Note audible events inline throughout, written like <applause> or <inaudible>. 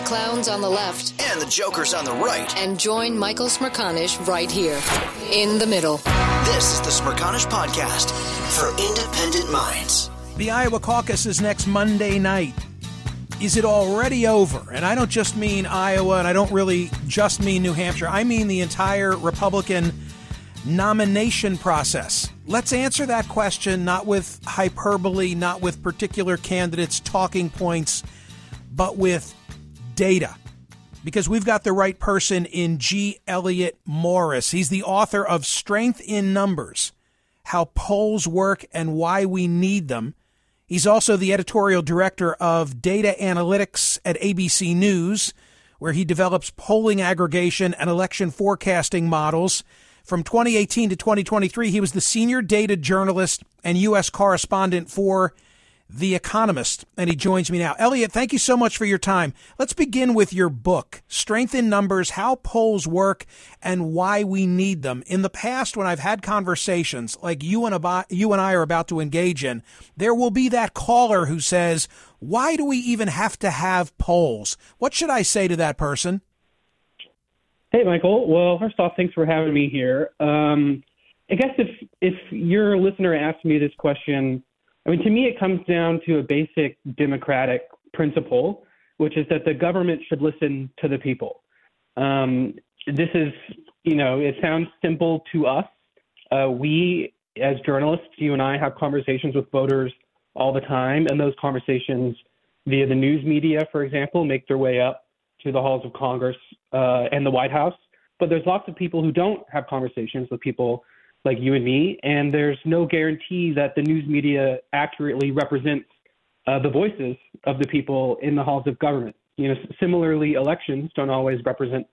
The clowns on the left and the jokers on the right. and join Michael Smerconish right here in the middle. This is the Smerconish Podcast for independent minds. The Iowa caucus is next Monday night. Is it already over? And I don't just mean Iowa, and I don't really just mean New Hampshire. I mean the entire Republican nomination process. Let's answer that question not with hyperbole, not with particular candidates' talking points, but with data. Because we've got the right person in G. Elliott Morris. He's the author of Strength in Numbers How Polls Work and Why We Need Them. He's also the editorial director of data analytics at ABC News, where he develops polling aggregation and election forecasting models. From 2018 to 2023, he was the senior data journalist and U.S. correspondent for The Economist, and he joins me now. Elliott, thank you so much for your time. Let's begin with your book, Strength in Numbers How Polls Work and Why We Need Them. In the past, when I've had conversations like you and, about, you and I are about to engage in, there will be that caller who says, Why do we even have to have polls? What should I say to that person? Hey, Michael. Well, first off, thanks for having me here. Um, I guess if if your listener asked me this question, I mean, to me, it comes down to a basic democratic principle, which is that the government should listen to the people. Um, this is, you know, it sounds simple to us. Uh, we, as journalists, you and I have conversations with voters all the time, and those conversations via the news media, for example, make their way up to the halls of Congress uh, and the White House. But there's lots of people who don't have conversations with people like you and me, and there's no guarantee that the news media accurately represents uh, the voices of the people in the halls of government. You know, similarly, elections don't always represent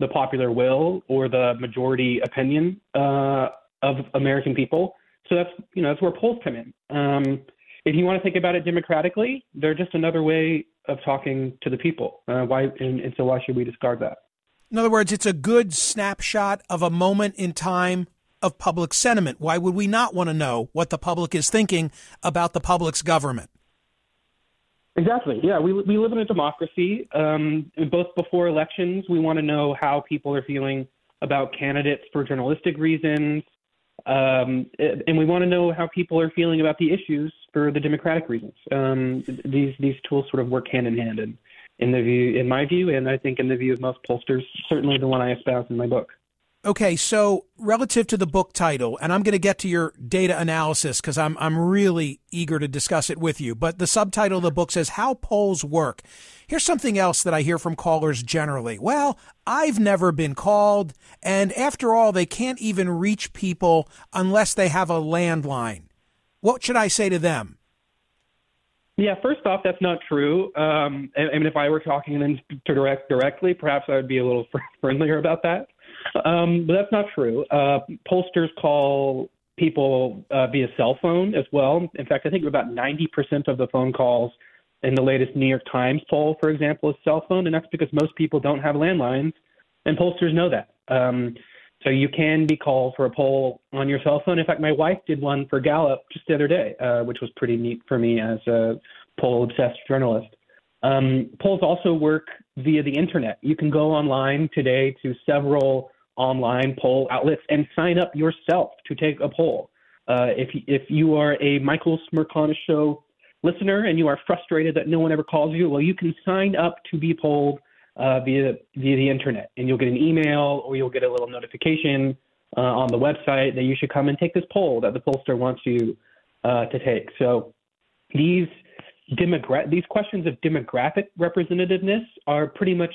the popular will or the majority opinion uh, of American people. So that's you know that's where polls come in. Um, if you want to think about it democratically, they're just another way of talking to the people. Uh, why and, and so why should we discard that? In other words, it's a good snapshot of a moment in time of public sentiment. Why would we not want to know what the public is thinking about the public's government? Exactly. Yeah, we we live in a democracy. Um, both before elections, we want to know how people are feeling about candidates for journalistic reasons, um, and we want to know how people are feeling about the issues for the democratic reasons. Um, these these tools sort of work hand in hand, in, in the view, in my view, and I think in the view of most pollsters, certainly the one I espouse in my book. Okay, so relative to the book title, and I'm going to get to your data analysis because I'm I'm really eager to discuss it with you. But the subtitle of the book says "How Polls Work." Here's something else that I hear from callers generally. Well, I've never been called, and after all, they can't even reach people unless they have a landline. What should I say to them? Yeah, first off, that's not true. Um, I, mean, if I were talking to them direct directly, perhaps I would be a little <laughs> friendlier about that. Um, but that's not true. Uh, pollsters call people uh, via cell phone as well. In fact, I think about 90% of the phone calls in the latest New York Times poll, for example, is cell phone, and that's because most people don't have landlines, and pollsters know that. Um, so you can be called for a poll on your cell phone. In fact, my wife did one for Gallup just the other day, uh, which was pretty neat for me as a poll obsessed journalist. Um, polls also work via the internet. You can go online today to several online poll outlets and sign up yourself to take a poll. Uh, if if you are a Michael Smerconish show listener and you are frustrated that no one ever calls you, well, you can sign up to be polled uh, via via the internet, and you'll get an email or you'll get a little notification uh, on the website that you should come and take this poll that the pollster wants you uh, to take. So these demogra- these questions of demographic representativeness are pretty much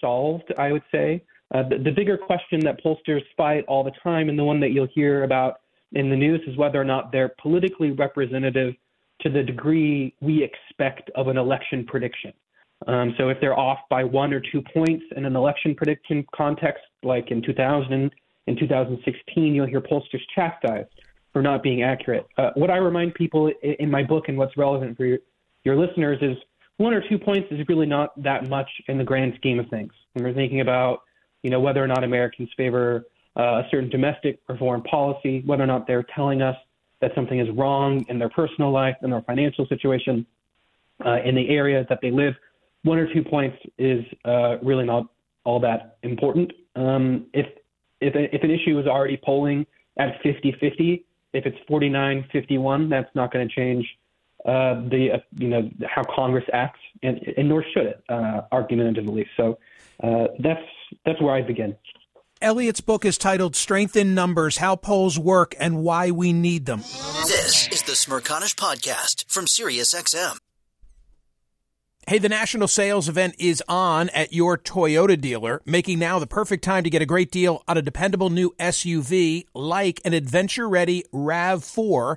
solved, I would say. Uh, the, the, bigger question that pollsters fight all the time, and the one that you'll hear about in the news, is whether or not they're politically representative to the degree we expect of an election prediction. Um, so if they're off by one or two points in an election prediction context, like in 2000 and 2016, you'll hear pollsters chastised for not being accurate. Uh, what I remind people in my book and what's relevant for your, your listeners is one or two points is really not that much in the grand scheme of things. When we're thinking about, you know, whether or not Americans favor uh, a certain domestic or foreign policy, whether or not they're telling us that something is wrong in their personal life, in their financial situation, uh, in the area that they live, one or two points is uh, really not all that important. Um, if if if an issue is already polling at 50-50, if it's 49-51, that's not going to change uh, the uh, you know how Congress acts, and, and nor should it, uh, argumentatively. So uh, that's that's where I begin. Elliott's book is titled Strength in Numbers How Polls Work and Why We Need Them. This is the Smerconish Podcast from SiriusXM. Hey, the national sales event is on at your Toyota dealer, making now the perfect time to get a great deal on a dependable new SUV like an adventure ready RAV4.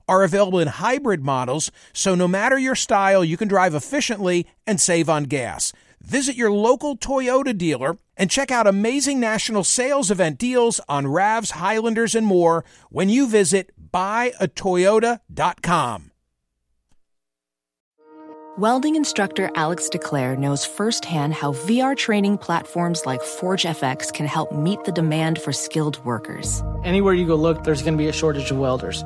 are available in hybrid models, so no matter your style, you can drive efficiently and save on gas. Visit your local Toyota dealer and check out amazing national sales event deals on RAVs, Highlanders, and more when you visit buyatoyota.com. Welding instructor Alex DeClaire knows firsthand how VR training platforms like ForgeFX can help meet the demand for skilled workers. Anywhere you go look, there's going to be a shortage of welders.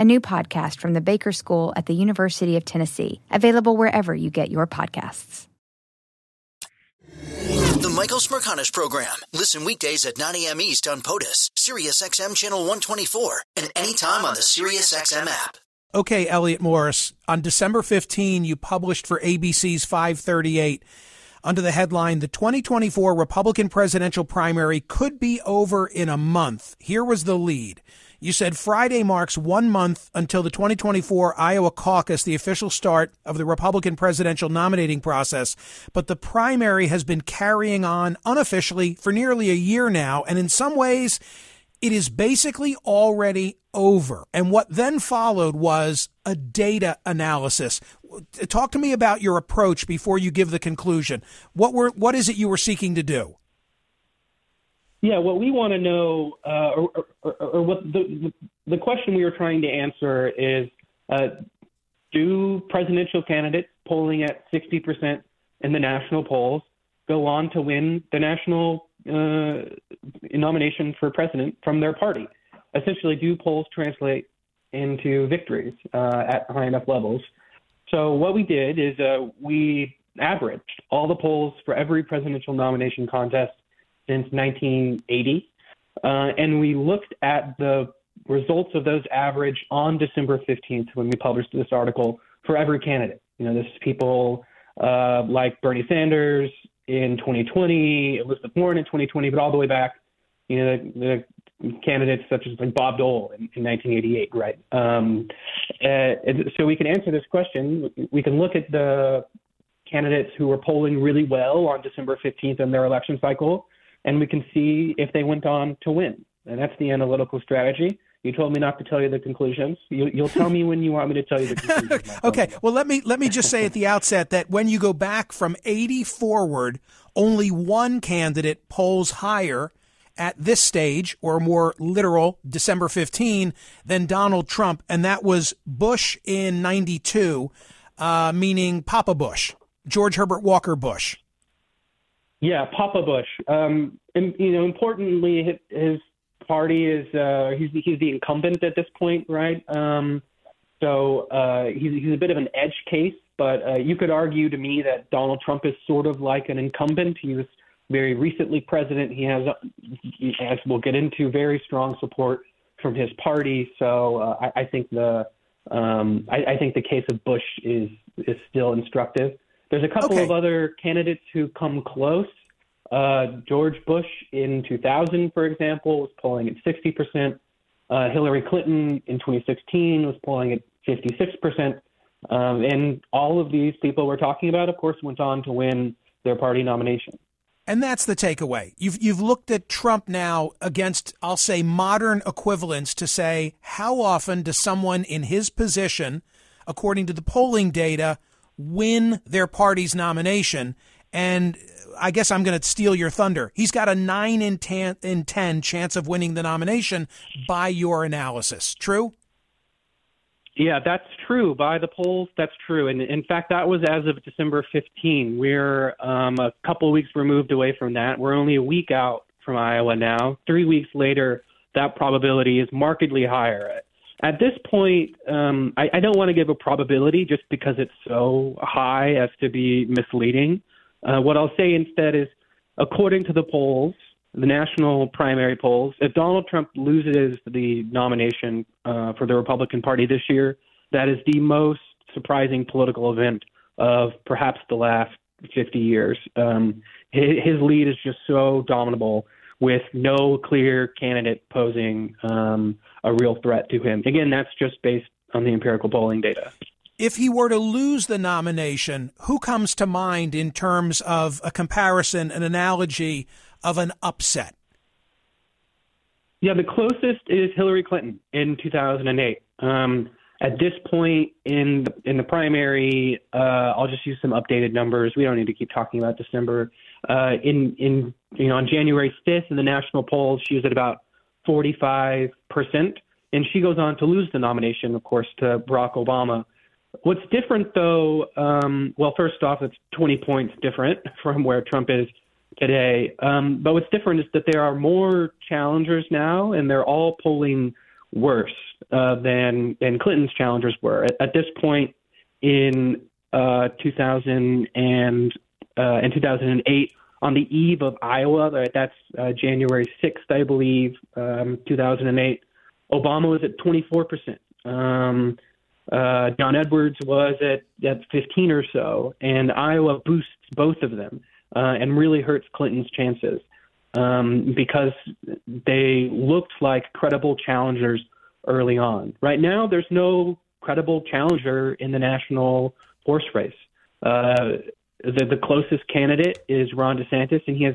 a new podcast from the Baker School at the University of Tennessee, available wherever you get your podcasts. The Michael Smerconish Program. Listen weekdays at 9 a.m. East on POTUS, SiriusXM Channel 124, and anytime on the SiriusXM app. Okay, Elliott Morris. On December 15, you published for ABC's 538 under the headline, The 2024 Republican presidential primary could be over in a month. Here was the lead. You said Friday marks one month until the 2024 Iowa caucus, the official start of the Republican presidential nominating process. But the primary has been carrying on unofficially for nearly a year now. And in some ways, it is basically already over. And what then followed was a data analysis. Talk to me about your approach before you give the conclusion. What were what is it you were seeking to do? Yeah, what we want to know, uh, or, or, or, what the, the question we were trying to answer is uh, do presidential candidates polling at 60% in the national polls go on to win the national uh, nomination for president from their party? Essentially, do polls translate into victories uh, at high enough levels? So, what we did is uh, we averaged all the polls for every presidential nomination contest since 1980. Uh, and we looked at the results of those average on December 15th when we published this article for every candidate. You know, this is people uh, like Bernie Sanders in 2020, Elizabeth Warren in 2020, but all the way back, you know, the, the candidates such as like Bob Dole in, in 1988, right? Um, uh, so we can answer this question. We can look at the candidates who were polling really well on December 15th in their election cycle, and we can see if they went on to win. And that's the analytical strategy. You told me not to tell you the conclusions. You, will tell me when you want me to tell you the <laughs> conclusions. okay. Well, let me let me just say at the outset that when you go back from 80 forward, only one candidate polls higher at this stage, or more literal, December 15, than Donald Trump, and that was Bush in 92, uh, meaning Papa Bush, George Herbert Walker Bush. Yeah, Papa Bush. Um, and, you know, importantly, his party is uh, he's he's the incumbent at this point, right? Um, so uh, he's he's a bit of an edge case, but uh, you could argue to me that Donald Trump is sort of like an incumbent. He was very recently president. He has, as we'll get into, very strong support from his party. So uh, I, I think the um, I, I think the case of Bush is is still instructive. There's a couple Okay. of other candidates who come close. Uh, George Bush in 2000, for example, was polling at 60%. Uh, Hillary Clinton in 2016 was polling at 56%. Um, and all of these people we're talking about, of course, went on to win their party nomination. And that's the takeaway. You've you've looked at Trump now against, I'll say, modern equivalents to say how often does someone in his position, according to the polling data, win their party's nomination? And I guess I'm going to steal your thunder. He's got a nine in ten, in ten chance of winning the nomination by your analysis. True. Yeah, that's true. By the polls, that's true. And in fact, that was as of December 15. We're um, a couple weeks removed away from that. We're only a week out from Iowa now. Three weeks later, that probability is markedly higher. At this point, um, I, I don't want to give a probability just because it's so high as to be misleading. Uh, what I'll say instead is, according to the polls, the national primary polls, if Donald Trump loses the nomination uh, for the Republican Party this year, that is the most surprising political event of perhaps the last 50 years. Um, his, his lead is just so dominable with no clear candidate posing um, a real threat to him. Again, that's just based on the empirical polling data. If he were to lose the nomination, who comes to mind in terms of a comparison, an analogy of an upset? Yeah, the closest is Hillary Clinton in 2008. Um, at this point in the, in the primary, uh, I'll just use some updated numbers. We don't need to keep talking about December. Uh, in in you know on January 5th in the national polls, she was at about 45 percent, and she goes on to lose the nomination, of course, to Barack Obama. What's different, though, um, well, first off, it's 20 points different <laughs> from where Trump is today. Um, but what's different is that there are more challengers now, and they're all polling worse uh, than than Clinton's challengers were at, at this point in uh, 2000 and uh, in 2008 on the eve of Iowa. That's uh, January 6th, I believe, um, 2008. Obama was at 24 percent. Um, uh, John Edwards was at, at 15 or so, and Iowa boosts both of them uh, and really hurts Clinton's chances um, because they looked like credible challengers early on. Right now, there's no credible challenger in the national horse race. Uh, the, the closest candidate is Ron DeSantis, and he has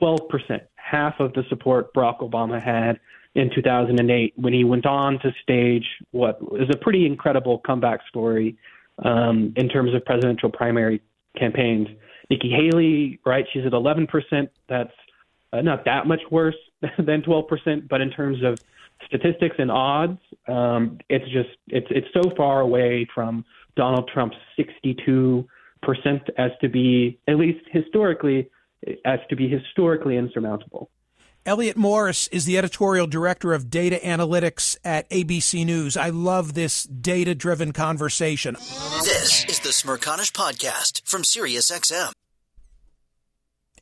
12%, half of the support Barack Obama had in 2008 when he went on to stage what is a pretty incredible comeback story um, in terms of presidential primary campaigns. Nikki Haley, right? She's at 11%. That's uh, not that much worse <laughs> than 12%, but in terms of statistics and odds, um, it's just it's it's so far away from Donald Trump's 62% as to be at least historically as to be historically insurmountable. Elliott Morris is the editorial director of data analytics at ABC News. I love this data driven conversation. This is the Smerconish Podcast from SiriusXM.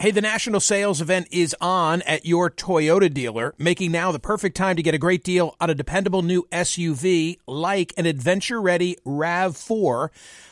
Hey, the national sales event is on at your Toyota dealer, making now the perfect time to get a great deal on a dependable new SUV like an adventure ready RAV4.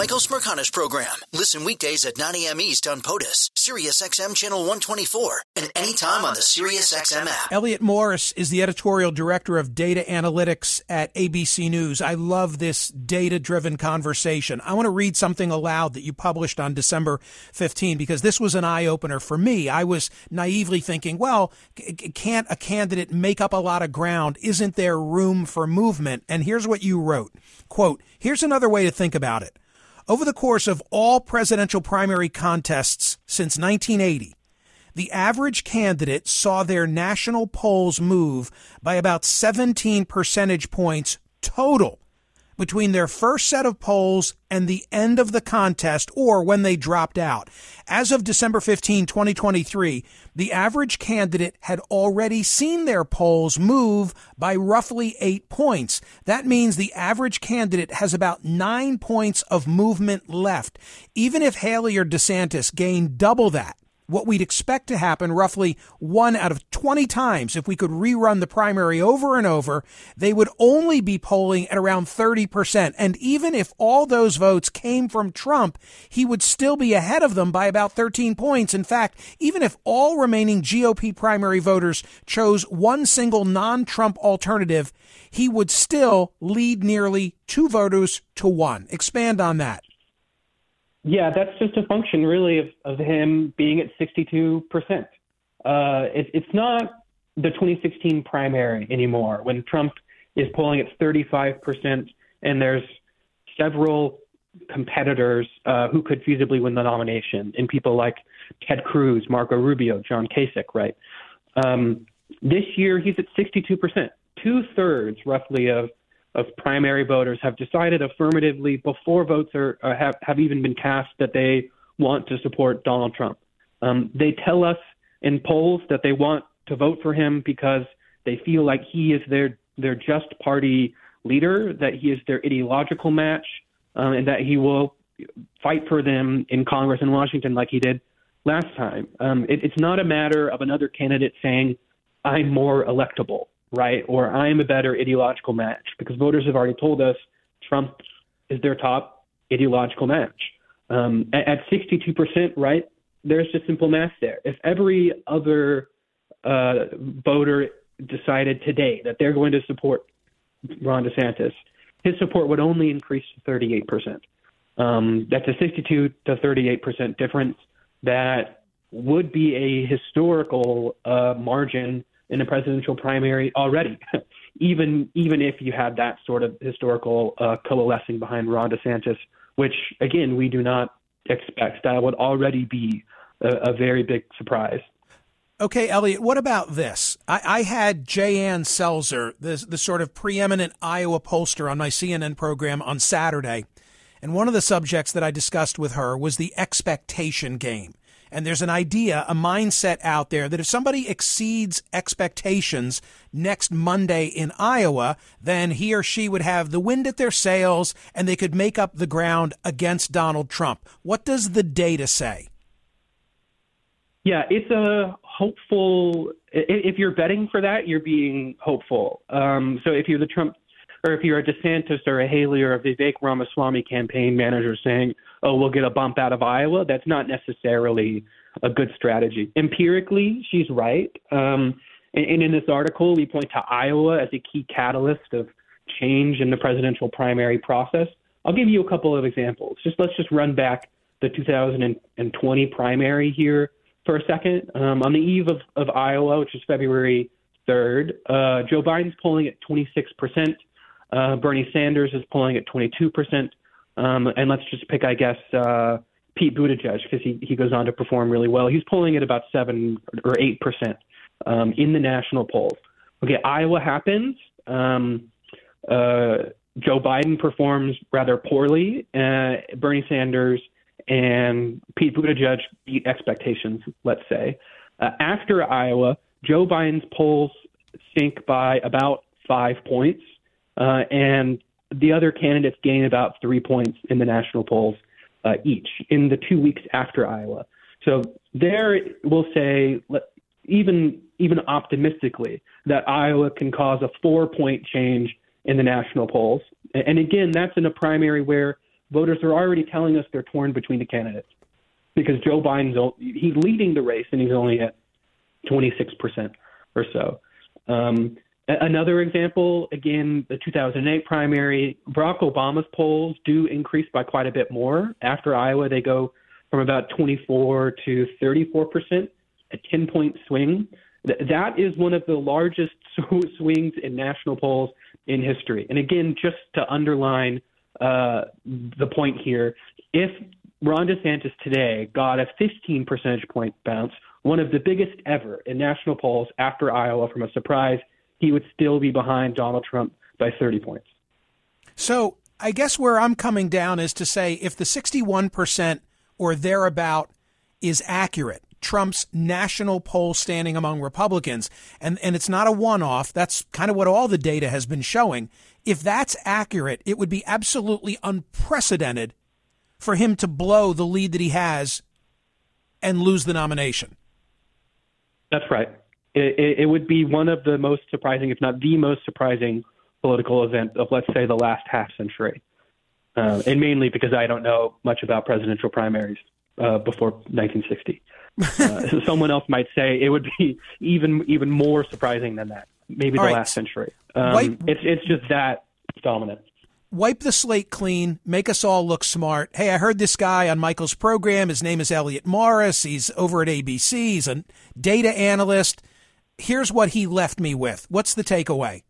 Michael Smerconish Program. Listen weekdays at 9 a.m. East on POTUS, SiriusXM Channel 124, and anytime on the SiriusXM app. Elliott Morris is the editorial director of data analytics at ABC News. I love this data driven conversation. I want to read something aloud that you published on December 15 because this was an eye opener for me. I was naively thinking, well, can't a candidate make up a lot of ground? Isn't there room for movement? And here's what you wrote. Quote, here's another way to think about it. Over the course of all presidential primary contests since 1980, the average candidate saw their national polls move by about 17 percentage points total between their first set of polls and the end of the contest or when they dropped out. As of December 15, 2023, the average candidate had already seen their polls move by roughly eight points. That means the average candidate has about nine points of movement left. Even if Haley or DeSantis gain double that, what we'd expect to happen roughly one out of 20 times if we could rerun the primary over and over, they would only be polling at around 30%. And even if all those votes came from Trump, he would still be ahead of them by about 13 points. In fact, even if all remaining GOP primary voters chose one single non Trump alternative, he would still lead nearly two voters to one. Expand on that. Yeah, that's just a function, really, of, of him being at 62%. Uh, it, it's not the 2016 primary anymore when Trump is polling at 35% and there's several competitors uh, who could feasibly win the nomination, and people like Ted Cruz, Marco Rubio, John Kasich, right? Um, this year, he's at 62%. Two thirds, roughly, of of primary voters have decided affirmatively before votes are, are have, have even been cast that they want to support Donald Trump. Um, they tell us in polls that they want to vote for him because they feel like he is their their just party leader, that he is their ideological match, um, and that he will fight for them in Congress in Washington like he did last time. Um, it, it's not a matter of another candidate saying, "I'm more electable." Right? Or I'm a better ideological match because voters have already told us Trump is their top ideological match. Um, at, at 62%, right? There's just simple math there. If every other uh, voter decided today that they're going to support Ron DeSantis, his support would only increase to 38%. Um, that's a 62 to 38% difference. That would be a historical uh, margin in a presidential primary already. <laughs> even even if you had that sort of historical uh, coalescing behind Ron DeSantis, which again we do not expect, that would already be a, a very big surprise. Okay, Elliott, what about this? I, I had J. Ann Selzer, the, the sort of preeminent Iowa pollster, on my CNN program on Saturday. And one of the subjects that I discussed with her was the expectation game. And there's an idea, a mindset out there that if somebody exceeds expectations next Monday in Iowa, then he or she would have the wind at their sails and they could make up the ground against Donald Trump. What does the data say? Yeah, it's a hopeful. If you're betting for that, you're being hopeful. Um, so if you're the Trump, or if you're a DeSantis or a Haley or a Vivek Ramaswamy campaign manager saying, "Oh, we'll get a bump out of Iowa," that's not necessarily a good strategy. Empirically, she's right. Um, and, and in this article, we point to Iowa as a key catalyst of change in the presidential primary process. I'll give you a couple of examples. Just let's just run back the 2020 primary here for a second. Um, on the eve of, of Iowa, which is February 3rd, uh, Joe Biden's polling at 26%. Uh, Bernie Sanders is polling at 22%. Um, and let's just pick, I guess, uh, Pete Buttigieg, because he, he goes on to perform really well. He's polling at about 7 or 8% um, in the national polls. Okay, Iowa happens. Um, uh, Joe Biden performs rather poorly. Uh, Bernie Sanders and Pete Buttigieg beat expectations, let's say. Uh, after Iowa, Joe Biden's polls sink by about five points, uh, and the other candidates gain about three points in the national polls uh, each in the two weeks after Iowa. So there, we'll say, even even optimistically, that Iowa can cause a four point change in the national polls. And again, that's in a primary where voters are already telling us they're torn between the candidates because Joe Biden's he's leading the race and he's only at 26 percent or so. Um, another example, again, the 2008 primary, Barack Obama's polls do increase by quite a bit more. After Iowa, they go from about 24 to 34 percent, a 10 point swing. That is one of the largest <laughs> swings in national polls in history. And again, just to underline uh, the point here. If Ron DeSantis today got a 15 percentage point bounce, one of the biggest ever in national polls after Iowa from a surprise, he would still be behind Donald Trump by 30 points. So I guess where I'm coming down is to say if the 61% or thereabout is accurate, Trump's national poll standing among Republicans, and, and it's not a one off, that's kind of what all the data has been showing. If that's accurate, it would be absolutely unprecedented for him to blow the lead that he has and lose the nomination. That's right. It, it, would be one of the most surprising, if not the most surprising, political event of, let's say, the last half century. Uh, and mainly because I don't know much about presidential primaries uh, before 1960. Uh, <laughs> someone else might say it would be even even more surprising than that maybe All the right. last century. Um, wipe, it's it's just that dominant. Wipe the slate clean, make us all look smart. Hey, I heard this guy on Michael's program. His name is Elliott Morris. He's over at ABC. He's a data analyst. Here's what he left me with. What's the takeaway?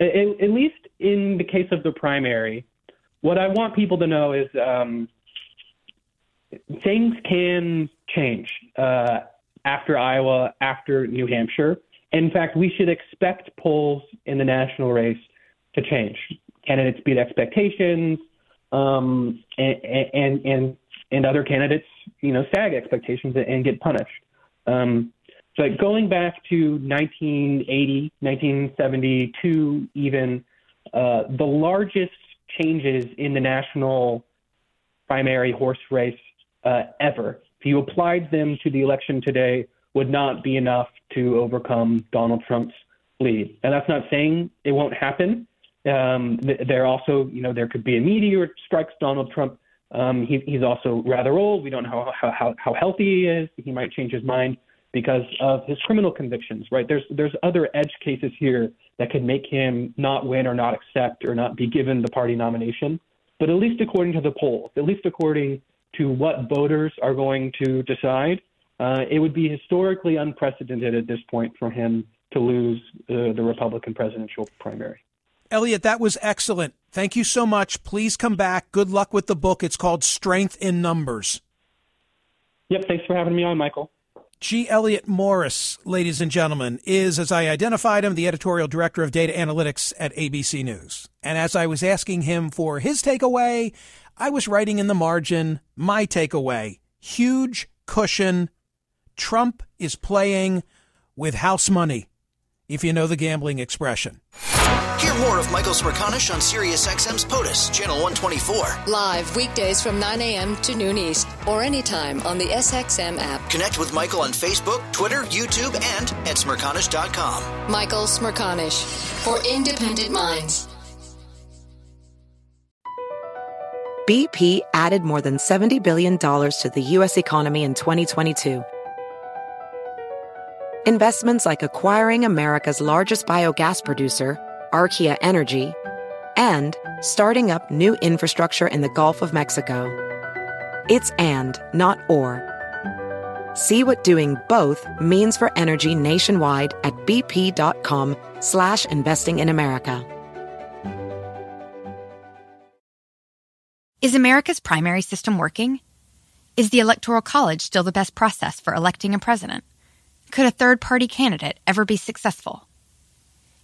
At, at least in the case of the primary, what I want people to know is um, things can change uh, after Iowa, after New Hampshire. In fact, we should expect polls in the national race to change. Candidates beat expectations, um, and, and and and other candidates, you know, sag expectations and get punished. Um, so going back to 1980, 1972, even uh, the largest changes in the national primary horse race uh, ever. If you applied them to the election today, would not be enough to overcome Donald Trump's lead. And that's not saying it won't happen. Um, there also, you know, there could be a meteor strikes Donald Trump. Um, he, he's also rather old. We don't know how, how, how healthy he is. He might change his mind because of his criminal convictions, right? There's there's other edge cases here that could make him not win or not accept or not be given the party nomination. But at least according to the polls, at least according to what voters are going to decide, uh, it would be historically unprecedented at this point for him to lose uh, the Republican presidential primary. Elliott, that was excellent. Thank you so much. Please come back. Good luck with the book. It's called Strength in Numbers. Yep, thanks for having me on, Michael. G. Elliott Morris, ladies and gentlemen, is, as I identified him, the editorial director of data analytics at ABC News. And as I was asking him for his takeaway, I was writing in the margin my takeaway. Huge cushion. Trump is playing with house money, if you know the gambling expression. Hear more of Michael Smerconish on SiriusXM's POTUS, Channel 124. Live weekdays from 9 a.m. to noon East or anytime on the SXM app. Connect with Michael on Facebook, Twitter, YouTube, and at Smerconish.com. Michael Smerconish for independent minds. BP added more than $70 billion to the U.S. economy in 2022. Investments like acquiring America's largest biogas producer, Archaea Energy, and starting up new infrastructure in the Gulf of Mexico. It's and, not or. See what doing both means for energy nationwide at bp.com slash investing in America. Is America's primary system working? Is the Electoral College still the best process for electing a president? Could a third party candidate ever be successful?